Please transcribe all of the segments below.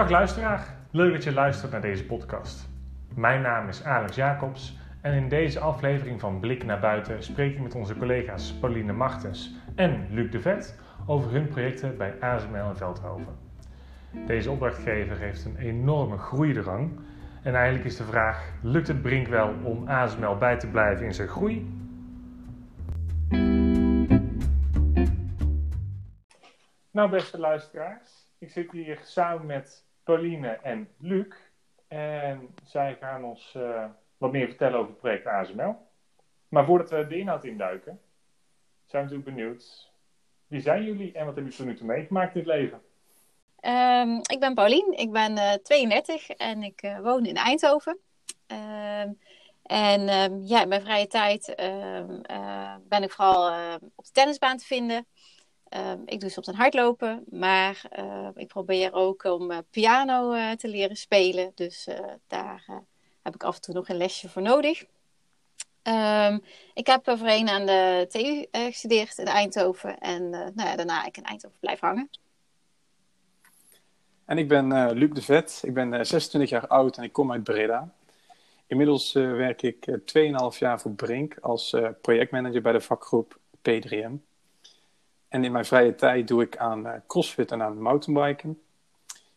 Dag luisteraar, leuk dat je luistert naar deze podcast. Mijn naam is Alex Jacobs en in deze aflevering van Blik naar Buiten spreek ik met onze collega's Pauline Martens en Luc de Vet over hun projecten bij ASML in Veldhoven. Deze opdrachtgever heeft een enorme groeidrang en eigenlijk is de vraag: lukt het Brink wel om ASML bij te blijven in zijn groei? Nou, beste luisteraars, ik zit hier samen met Pauline en Luc. En zij gaan ons uh, wat meer vertellen over het project ASML. Maar voordat we de inhoud induiken, zijn we natuurlijk benieuwd. Wie zijn jullie en wat hebben jullie tot nu toe meegemaakt in het leven? Um, ik ben Paulien, ik ben uh, 32 en ik uh, woon in Eindhoven. Um, en um, ja, in mijn vrije tijd ben ik vooral op de tennisbaan te vinden. Um, ik doe soms een hardlopen, maar uh, ik probeer ook om uh, piano uh, te leren spelen. Dus daar heb ik af en toe nog een lesje voor nodig. Um, ik heb voorheen aan de TU gestudeerd in Eindhoven en nou ja, daarna ik in Eindhoven blijf hangen. En ik ben Luc de Vet, ik ben 26 jaar oud en ik kom uit Breda. Inmiddels werk ik 2,5 jaar voor Brink als projectmanager bij de vakgroep P3M. En in mijn vrije tijd doe ik aan uh, crossfit en aan mountainbiken.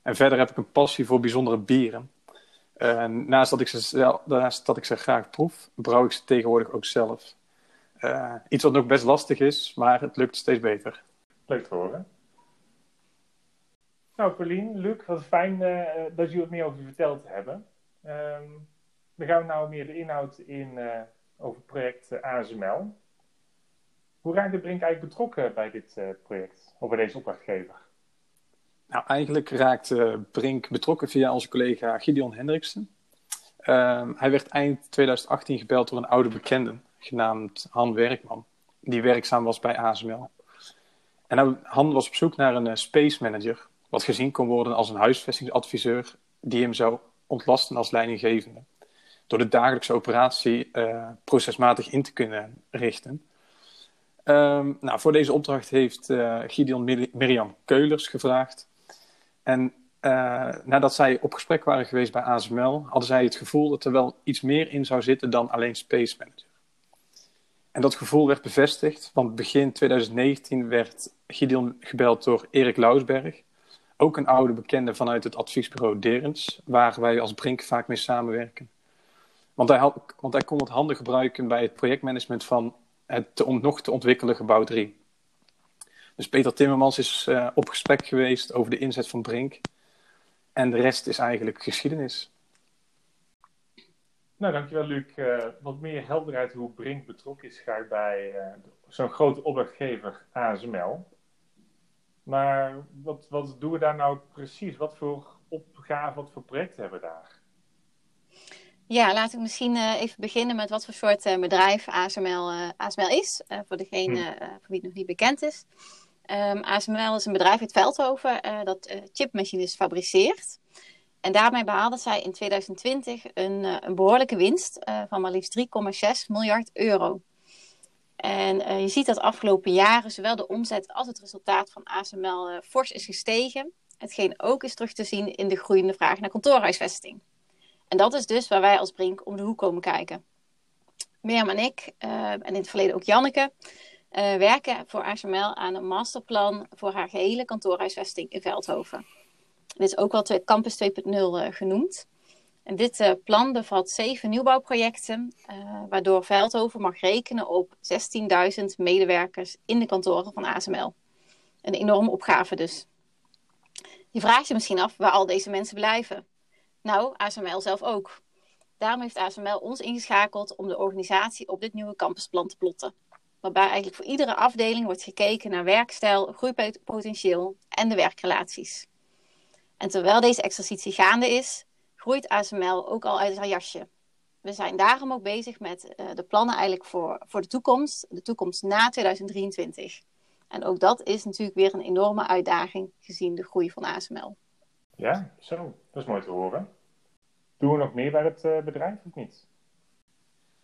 En verder heb ik een passie voor bijzondere bieren. Uh, naast, dat ik ze, naast dat ik ze graag proef, brouw ik ze tegenwoordig ook zelf. Uh, iets wat nog best lastig is, maar het lukt steeds beter. Leuk te horen. Nou, Pauline, Luc, wat fijn dat jullie wat meer over verteld hebben. Um, dan gaan we nou meer de inhoud in over project ASML. Hoe raakte Brink eigenlijk betrokken bij dit uh, project, of bij deze opdrachtgever? Nou, eigenlijk raakte Brink betrokken via onze collega Gideon Hendriksen. Uh, hij werd eind 2018 gebeld door een oude bekende, genaamd Han Werkman, die werkzaam was bij ASML. En Han was op zoek naar een uh, space manager, wat gezien kon worden als een huisvestingsadviseur die hem zou ontlasten als leidinggevende. Door de dagelijkse operatie procesmatig in te kunnen richten Um, nou, voor deze opdracht heeft uh, Gideon Mir Mirjam Keulers gevraagd. En uh, nadat zij op gesprek waren geweest bij ASML, hadden zij het gevoel dat er wel iets meer in zou zitten dan alleen Space Manager. En dat gevoel werd bevestigd, want begin 2019 werd Gideon gebeld door Erik Lausberg, ook een oude bekende vanuit het adviesbureau Derens, waar wij als Brink vaak mee samenwerken. Want hij, had, want hij kon het handen gebruiken bij het projectmanagement van het te nog te ontwikkelen gebouw 3. Dus Peter Timmermans is uh, op gesprek geweest over de inzet van Brink. En de rest is eigenlijk geschiedenis. Nou, dankjewel Luc. Uh, wat meer helderheid hoe Brink betrokken is graag bij uh, zo'n grote opdrachtgever ASML. Maar wat, wat doen we daar nou precies? Wat voor opgave, wat voor projecten hebben we daar? Ja, laat ik misschien uh, even beginnen met wat voor soort uh, bedrijf ASML, uh, ASML is. voor degene hmm. voor wie het nog niet bekend is. Um, ehm, ASML is een bedrijf uit Veldhoven dat chipmachines fabriceert. En daarmee behaalde zij in 2020 een, een behoorlijke winst van maar liefst 3,6 miljard euro. En je ziet dat afgelopen jaren zowel de omzet als het resultaat van ASML fors is gestegen. Hetgeen ook is terug te zien in de groeiende vraag naar kantoorhuisvesting. En dat is dus waar wij als Brink om de hoek komen kijken. Mirjam en ik, uh, en in het verleden ook Janneke, uh, werken voor ASML aan een masterplan voor haar gehele kantoorhuisvesting in Veldhoven. Dit is ook wel Campus 2.0 uh, eh, genoemd. En dit plan bevat zeven nieuwbouwprojecten, waardoor Veldhoven mag rekenen op 16.000 medewerkers in de kantoren van ASML. Een enorme opgave dus. Je vraagt je misschien af waar al deze mensen blijven. Nou, ASML zelf ook. Daarom heeft ASML ons ingeschakeld om de organisatie op dit nieuwe campusplan te plotten. Waarbij eigenlijk voor iedere afdeling wordt gekeken naar werkstijl, groeipotentieel en de werkrelaties. En terwijl deze exercitie gaande is, groeit ASML ook al uit haar jasje. We zijn daarom ook bezig met uh, de plannen eigenlijk voor, voor de toekomst, de toekomst na 2023. En ook dat is natuurlijk weer een enorme uitdaging gezien de groei van ASML. Ja, zo. Dat is mooi te horen. Doen we nog meer bij het uh, bedrijf of niet?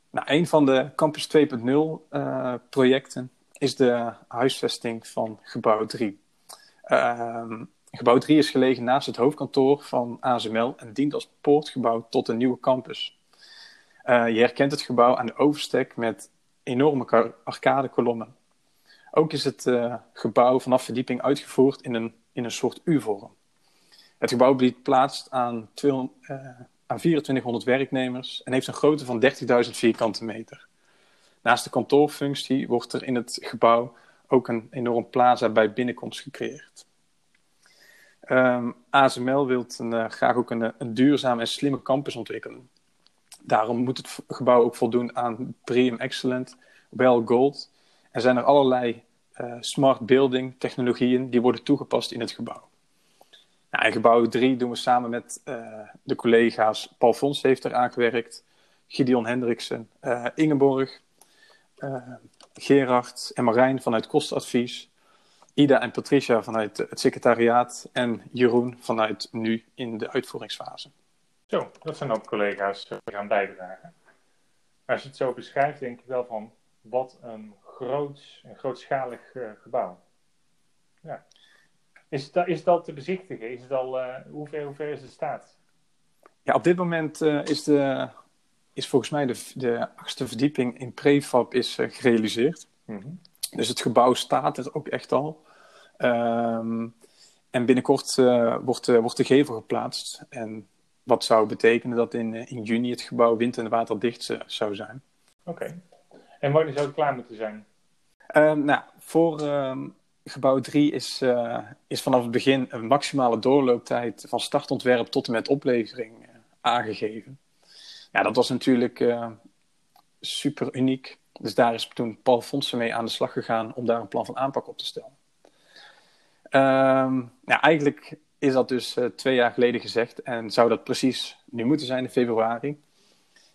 Nou, een van de Campus 2.0 uh, projecten is de huisvesting van gebouw 3. Uh, Gebouw 3 is gelegen naast het hoofdkantoor van ASML en dient als poortgebouw tot een nieuwe campus. Uh, je herkent het gebouw aan de overstek met enorme arcadekolommen. Ook is het gebouw vanaf verdieping uitgevoerd in een, in een soort U-vorm. Het gebouw biedt plaats aan, 200, uh, aan 2400 werknemers en heeft een grootte van 30.000 vierkante meter. Naast de kantoorfunctie wordt er in het gebouw ook een enorm plaza bij binnenkomst gecreëerd. Ehm, ASML wil uh, graag ook een, duurzame en slimme campus ontwikkelen. Daarom moet het gebouw ook voldoen aan Premium Excellent, Well Gold. En zijn er allerlei uh, smart building technologieën die worden toegepast in het gebouw. Nou, in gebouw 3 doen we samen met uh, de collega's Paul Fons heeft er aangewerkt, Gideon Hendriksen, Ingeborg, Gerard en Marijn vanuit Kostadvies, Ida en Patricia vanuit het secretariaat en Jeroen vanuit nu in de uitvoeringsfase. Zo, dat zijn ook collega's die gaan bijdragen. Als je het zo beschrijft, denk ik wel van wat een groot, een grootschalig uh, gebouw. Ja. Is, dat, is dat te bezichtigen? Is het al, uh, hoe, ver, hoe ver is het staat? Ja, op dit moment uh, is, de, is volgens mij de, de achtste verdieping in prefab is gerealiseerd. Mm -hmm. Dus het gebouw staat er ook echt al. Um, en binnenkort wordt, wordt de gevel geplaatst. En wat zou betekenen dat in, eh, in juni het gebouw wind- en waterdicht zou zijn. Oké. En wanneer zou het klaar moeten zijn? Um, nou, voor um, gebouw 3 is, uh, is vanaf het begin een maximale doorlooptijd van startontwerp tot en met oplevering uh, aangegeven. Ja, dat was natuurlijk uh, super uniek. Dus daar is toen Paul Fonsen mee aan de slag gegaan om daar een plan van aanpak op te stellen. Um, eigenlijk is dat dus twee jaar geleden gezegd en zou dat precies nu moeten zijn in februari.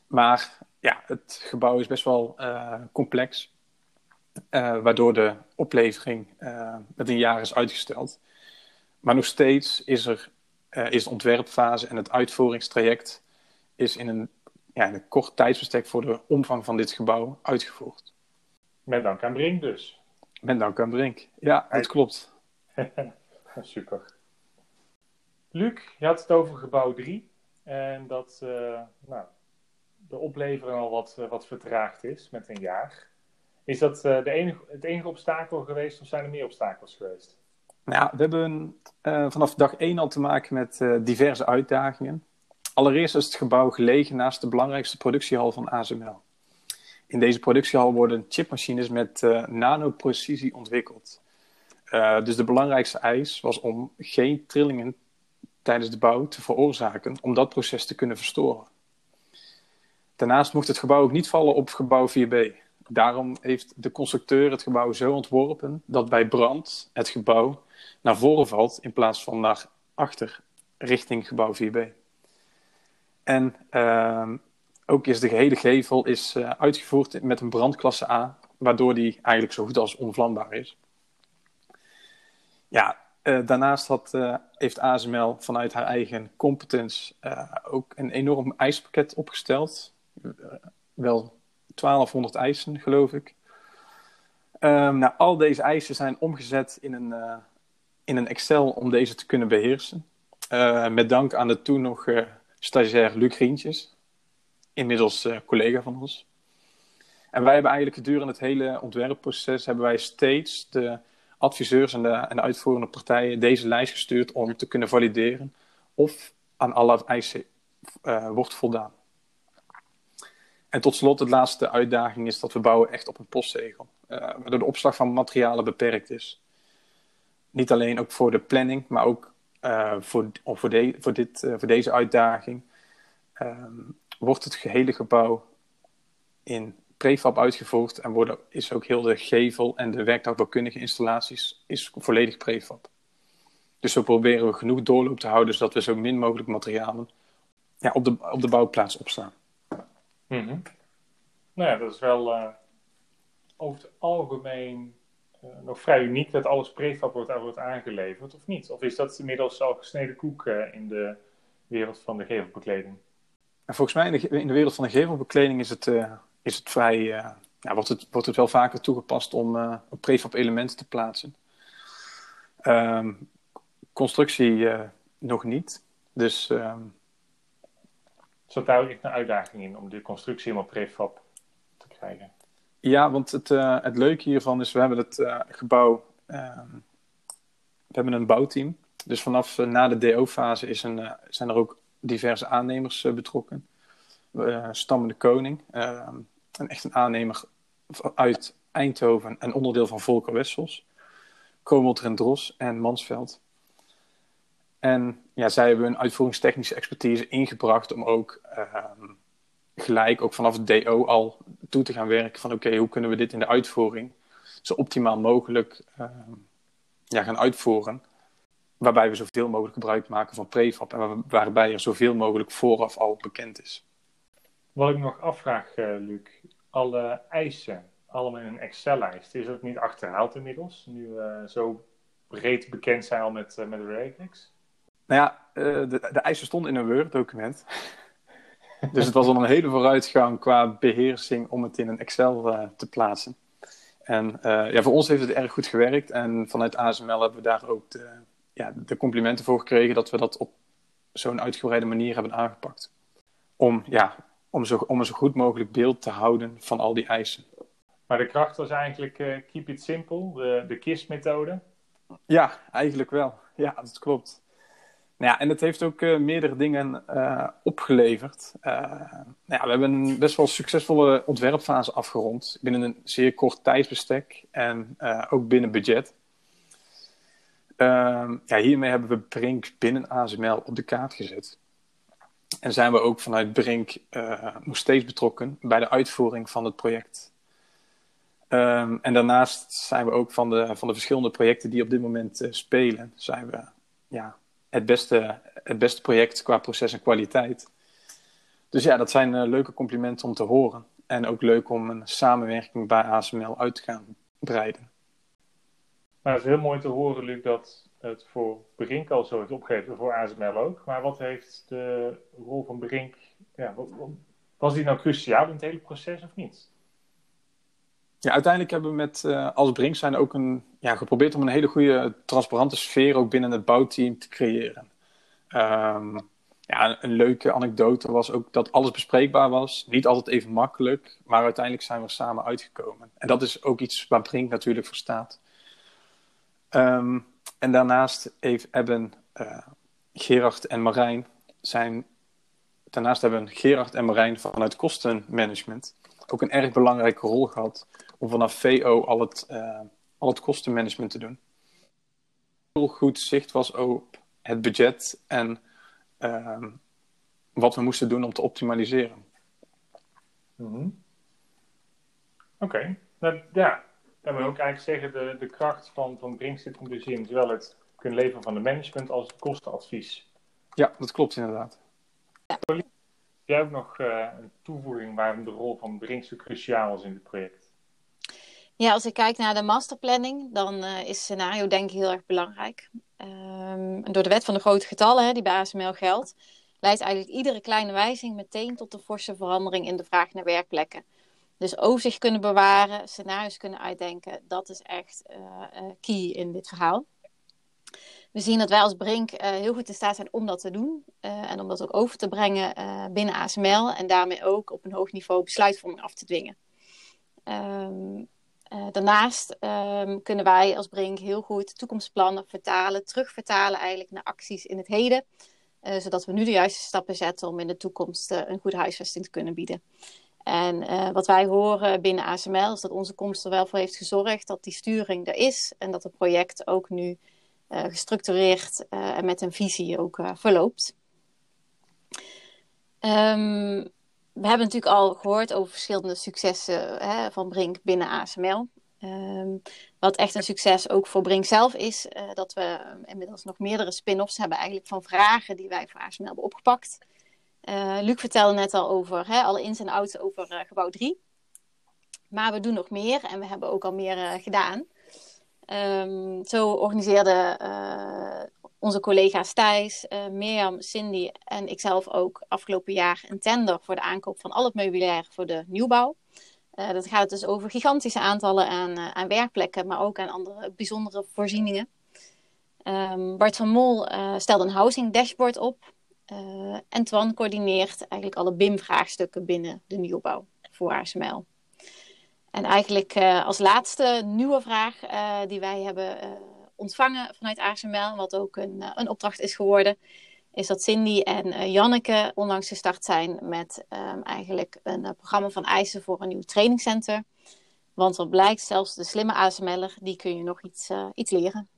Maar ja, het gebouw is best wel complex, uh, waardoor de oplevering met een jaar is uitgesteld. Maar nog steeds is er is de ontwerpfase en het uitvoeringstraject is in een, ja, in een kort tijdsbestek voor de omvang van dit gebouw uitgevoerd. Met dank aan Brink dus. Met dank aan Brink, ja, dat klopt. Super. Luc, je had het over gebouw 3 en dat nou, de oplevering al wat, wat vertraagd is met een jaar. Is dat uh, de enige, het enige obstakel geweest of zijn er meer obstakels geweest? Nou, we hebben vanaf dag 1 al te maken met diverse uitdagingen. Allereerst is het gebouw gelegen naast de belangrijkste productiehal van ASML. In deze productiehal worden chipmachines met nanoprecisie ontwikkeld. dus de belangrijkste eis was om geen trillingen tijdens de bouw te veroorzaken om dat proces te kunnen verstoren. Daarnaast mocht het gebouw ook niet vallen op gebouw 4B. Daarom heeft de constructeur het gebouw zo ontworpen dat bij brand het gebouw naar voren valt in plaats van naar achter richting gebouw 4B. En uh, ook is de gehele gevel is, uh, uitgevoerd met een brandklasse A, waardoor die eigenlijk zo goed als onvlambaar is. Ja, uh, daarnaast had, uh, heeft ASML vanuit haar eigen competence ook een enorm eispakket opgesteld. wel 1200 eisen, geloof ik. Um, nou, al deze eisen zijn omgezet in een, in een Excel om deze te kunnen beheersen. met dank aan de toen nog stagiair Luc Rientjes, inmiddels collega van ons. En wij hebben eigenlijk gedurende het hele ontwerpproces hebben wij steeds de adviseurs en de, en de uitvoerende partijen deze lijst gestuurd om te kunnen valideren of aan alle eisen uh, wordt voldaan. En tot slot, de laatste uitdaging is dat we bouwen echt op een postzegel, uh, waardoor de opslag van materialen beperkt is. Niet alleen ook voor de planning, maar ook uh, voor, voor, de, voor, dit, voor deze uitdaging ehm, wordt het gehele gebouw in prefab uitgevoerd en is ook heel de gevel en de werktuigbouwkundige installaties is volledig prefab. Dus zo proberen we genoeg doorloop te houden zodat we zo min mogelijk materialen ja, op, de, op de bouwplaats opslaan. Mm -hmm. Nou ja, dat is wel uh, over het algemeen uh, nog vrij uniek dat alles prefab wordt, wordt aangeleverd, of niet? Of is dat inmiddels al gesneden koek uh, in de wereld van de gevelbekleding? En volgens mij in de, in de wereld van de gevelbekleding is het is het vrij, uh, ja, wordt, het, wordt het wel vaker toegepast om uh, prefab elementen te plaatsen. Um, constructie nog niet. Dus... Um... Zat daar ook een uitdaging in om de constructie helemaal prefab te krijgen? Ja, want het, het leuke hiervan is, we hebben het gebouw... Ehm, we hebben een bouwteam. Dus vanaf na de DO-fase zijn er ook diverse aannemers betrokken. Stammen de Koning, ehm, een echt een aannemer uit Eindhoven en onderdeel van Volker Wessels. Komolt en Dros en Mansveld. En ja, zij hebben hun uitvoeringstechnische expertise ingebracht om ook ehm, gelijk, ook vanaf het DO al toe te gaan werken van oké, hoe kunnen we dit in de uitvoering zo optimaal mogelijk ehm, ja, gaan uitvoeren. Waarbij we zoveel mogelijk gebruik maken van prefab en waarbij er zoveel mogelijk vooraf al bekend is. Wat ik nog afvraag, uh, Luc, alle eisen, allemaal in een Excel-lijst, is dat niet achterhaald inmiddels? Nu we zo breed bekend zijn al met, uh, met? Nou ja, uh, de, de, eisen stonden in een Word-document. dus het was al een hele vooruitgang qua beheersing om het in een Excel te plaatsen. En ja, voor ons heeft het erg goed gewerkt. En vanuit ASML hebben we daar ook de, ja, de complimenten voor gekregen dat we dat op zo'n uitgebreide manier hebben aangepakt. Om ja, om, zo, om een zo goed mogelijk beeld te houden van al die eisen. Maar de kracht was eigenlijk uh, keep it simple, de, de KISS-methode? Ja, eigenlijk wel. Ja, dat klopt. Nou ja, en het heeft ook uh, meerdere dingen uh, opgeleverd. Nou ja, we hebben een best wel succesvolle ontwerpfase afgerond. Binnen een zeer kort tijdsbestek en ook binnen budget. Ehm, ja, hiermee hebben we Brink binnen ASML op de kaart gezet. En zijn we ook vanuit Brink nog steeds betrokken bij de uitvoering van het project. Um, en daarnaast zijn we ook van de, van de verschillende projecten die op dit moment spelen, zijn we ja, het, beste, het beste project qua proces en kwaliteit. Dus ja, dat zijn uh, leuke complimenten om te horen. En ook leuk om een samenwerking bij ASML uit te gaan breiden. Nou, het is heel mooi te horen, Luc, dat het voor Brink al zo heeft opgegeven, voor ASML ook. Maar wat heeft de rol van Brink, ja, was die nou cruciaal in het hele proces of niet? Ja, uiteindelijk hebben we met uh, als Brink zijn ook een, ja, geprobeerd om een hele goede transparante sfeer ook binnen het bouwteam te creëren. Um, ja, een leuke anekdote was ook dat alles bespreekbaar was. Niet altijd even makkelijk, maar uiteindelijk zijn we samen uitgekomen. En dat is ook iets waar Brink natuurlijk voor staat. Um, en daarnaast heeft, hebben uh, Gerard en Marijn zijn. Daarnaast hebben Gerard en Marijn vanuit kostenmanagement ook een erg belangrijke rol gehad om vanaf VO al het, uh, al het kostenmanagement te doen. Heel goed zicht was op het budget en uh, wat we moesten doen om te optimaliseren. Mm -hmm. Oké, okay. nou, ja, dan wil ook eigenlijk zeggen, de, de kracht van, van Brink zit hem dus in zowel het kunnen leveren van de management als het kostenadvies. Ja, dat klopt inderdaad. Heb jij ook nog uh, een toevoeging waarom de rol van Brink zo cruciaal is in dit project? Ja, als ik kijk naar de masterplanning, dan uh, is scenario denk ik heel erg belangrijk. Um, door de wet van de grote getallen, hè, die bij ASML geldt, leidt eigenlijk iedere kleine wijziging meteen tot een forse verandering in de vraag naar werkplekken. Dus overzicht kunnen bewaren, scenario's kunnen uitdenken, dat is echt uh, uh, key in dit verhaal. We zien dat wij als Brink heel goed in staat zijn om dat te doen en om dat ook over te brengen binnen ASML en daarmee ook op een hoog niveau besluitvorming af te dwingen. Um, daarnaast um, kunnen wij als Brink heel goed toekomstplannen vertalen, terugvertalen eigenlijk naar acties in het heden, zodat we nu de juiste stappen zetten om in de toekomst een goede huisvesting te kunnen bieden. En wat wij horen binnen ASML is dat onze komst er wel voor heeft gezorgd dat die sturing er is en dat het project ook nu gestructureerd en met een visie ook verloopt. Um, we hebben natuurlijk al gehoord over verschillende successen hè, van Brink binnen ASML. Ehm, wat echt een succes ook voor Brink zelf is, dat we inmiddels nog meerdere spin-offs hebben eigenlijk van vragen die wij voor ASML hebben opgepakt. Uh, Luc vertelde net al over hè, alle ins en outs over gebouw 3. Maar we doen nog meer en we hebben ook al meer gedaan. Um, zo organiseerden onze collega's Thijs, Mirjam, Cindy en ikzelf ook afgelopen jaar een tender voor de aankoop van al het meubilair voor de nieuwbouw. dat gaat dus over gigantische aantallen aan, aan werkplekken, maar ook aan andere bijzondere voorzieningen. Ehm, Bart van Mol uh, stelt een housing dashboard op. Uh, en Twan coördineert eigenlijk alle BIM-vraagstukken binnen de nieuwbouw voor ASML. En eigenlijk uh, als laatste nieuwe vraag die wij hebben ontvangen vanuit ASML, wat ook een, een opdracht is geworden, is dat Cindy en Janneke onlangs gestart zijn met um, eigenlijk een programma van eisen voor een nieuw trainingcenter. Want wat blijkt, zelfs de slimme ASML'er, die kun je nog iets, iets leren.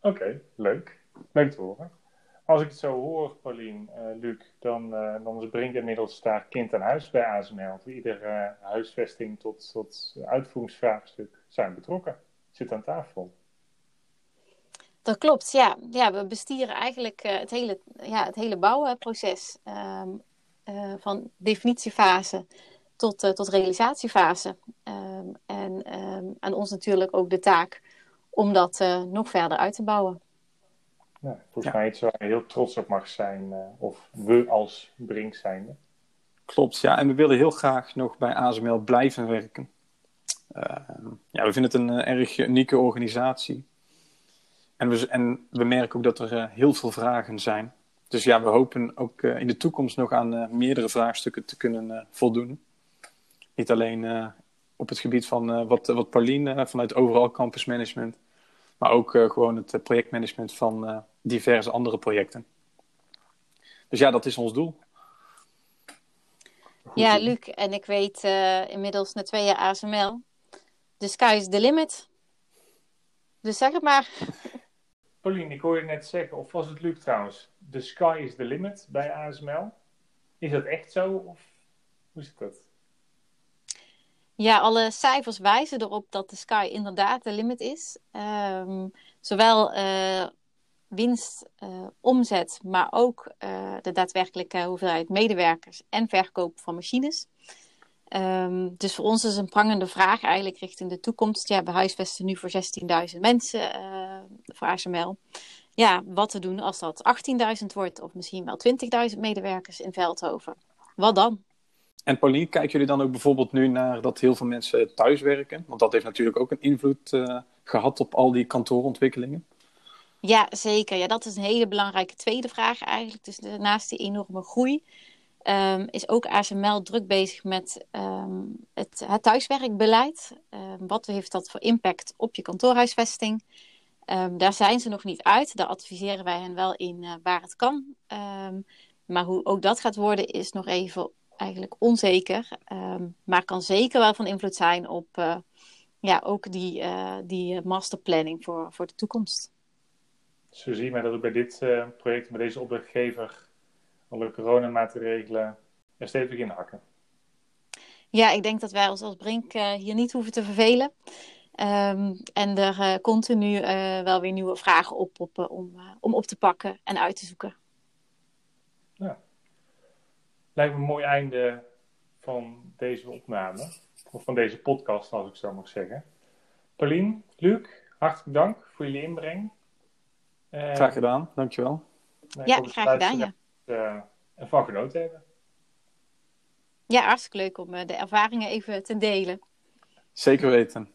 Oké, leuk. Leuk te horen. Als ik het zo hoor, Paulien, uh, Luc, dan, uh, dan Brink inmiddels daar kind aan huis bij ASML. Voor iedere uh, huisvesting tot, tot uitvoeringsvraagstuk zijn betrokken. Zit aan tafel. Dat klopt, ja. ja we bestieren eigenlijk het, hele, ja, het hele bouwproces. Um, van definitiefase tot, tot realisatiefase. Um, en um, aan ons natuurlijk ook de taak om dat uh, nog verder uit te bouwen. Ja, volgens mij iets waar je heel trots op mag zijn, uh, of we als Brink zijnde. Klopt, ja. En we willen heel graag nog bij ASML blijven werken. Uh, ja, we vinden het een erg unieke organisatie. En we, en we merken ook dat er heel veel vragen zijn. Dus ja, we hopen ook in de toekomst nog aan meerdere vraagstukken te kunnen voldoen. Niet alleen op het gebied van wat, wat Pauline vanuit overal campus management maar ook gewoon het eh, projectmanagement van diverse andere projecten. Dus ja, dat is ons doel. Goed ja, Luc, en ik weet uh, inmiddels na twee jaar ASML, the sky is the limit. Dus zeg het maar. Pauline, ik hoor je net zeggen, of was het Luc trouwens, the sky is the limit bij ASML? Is dat echt zo, of hoe zit dat? Ja, alle cijfers wijzen erop dat de sky inderdaad de limit is. Um, zowel uh, winst, uh, omzet, maar ook uh, de daadwerkelijke hoeveelheid medewerkers en verkoop van machines. Um, dus voor ons is een prangende vraag eigenlijk richting de toekomst. Ja, we huisvesten nu voor 16.000 mensen voor ASML. Ja, wat te doen als dat 18.000 wordt of misschien wel 20.000 medewerkers in Veldhoven? Wat dan? En Pauline, kijken jullie dan ook bijvoorbeeld nu naar dat heel veel mensen thuiswerken? Want dat heeft natuurlijk ook een invloed uh, gehad op al die kantoorontwikkelingen. Ja, zeker. Ja, dat is een hele belangrijke tweede vraag eigenlijk. Dus naast die enorme groei um, is ook ASML druk bezig met um, het, het, thuiswerkbeleid. Um, wat heeft dat voor impact op je kantoorhuisvesting? Daar zijn ze nog niet uit. Daar adviseren wij hen wel in uh, waar het kan. maar hoe ook dat gaat worden is nog even eigenlijk onzeker. Um, maar kan zeker wel van invloed zijn op uh, ja, ook die, uh, die masterplanning voor, voor de toekomst. Zo zie je maar dat ook bij dit project, bij deze opdrachtgever, alle coronamaatregelen er stevig in hakken. Ja, ik denk dat wij ons als Brink hier niet hoeven te vervelen. Um, en er continu wel weer nieuwe vragen oppoppen om, om op te pakken en uit te zoeken. Ja lijkt me een mooi einde van deze opname. Of van deze podcast, als ik zo mag zeggen. Paulien, Luc, hartelijk dank voor jullie inbreng. Uh, graag gedaan, dankjewel. Ja, graag gedaan, ja. Uh, ervan genoten hebben. Ja, hartstikke leuk om uh, de ervaringen even te delen. Zeker weten.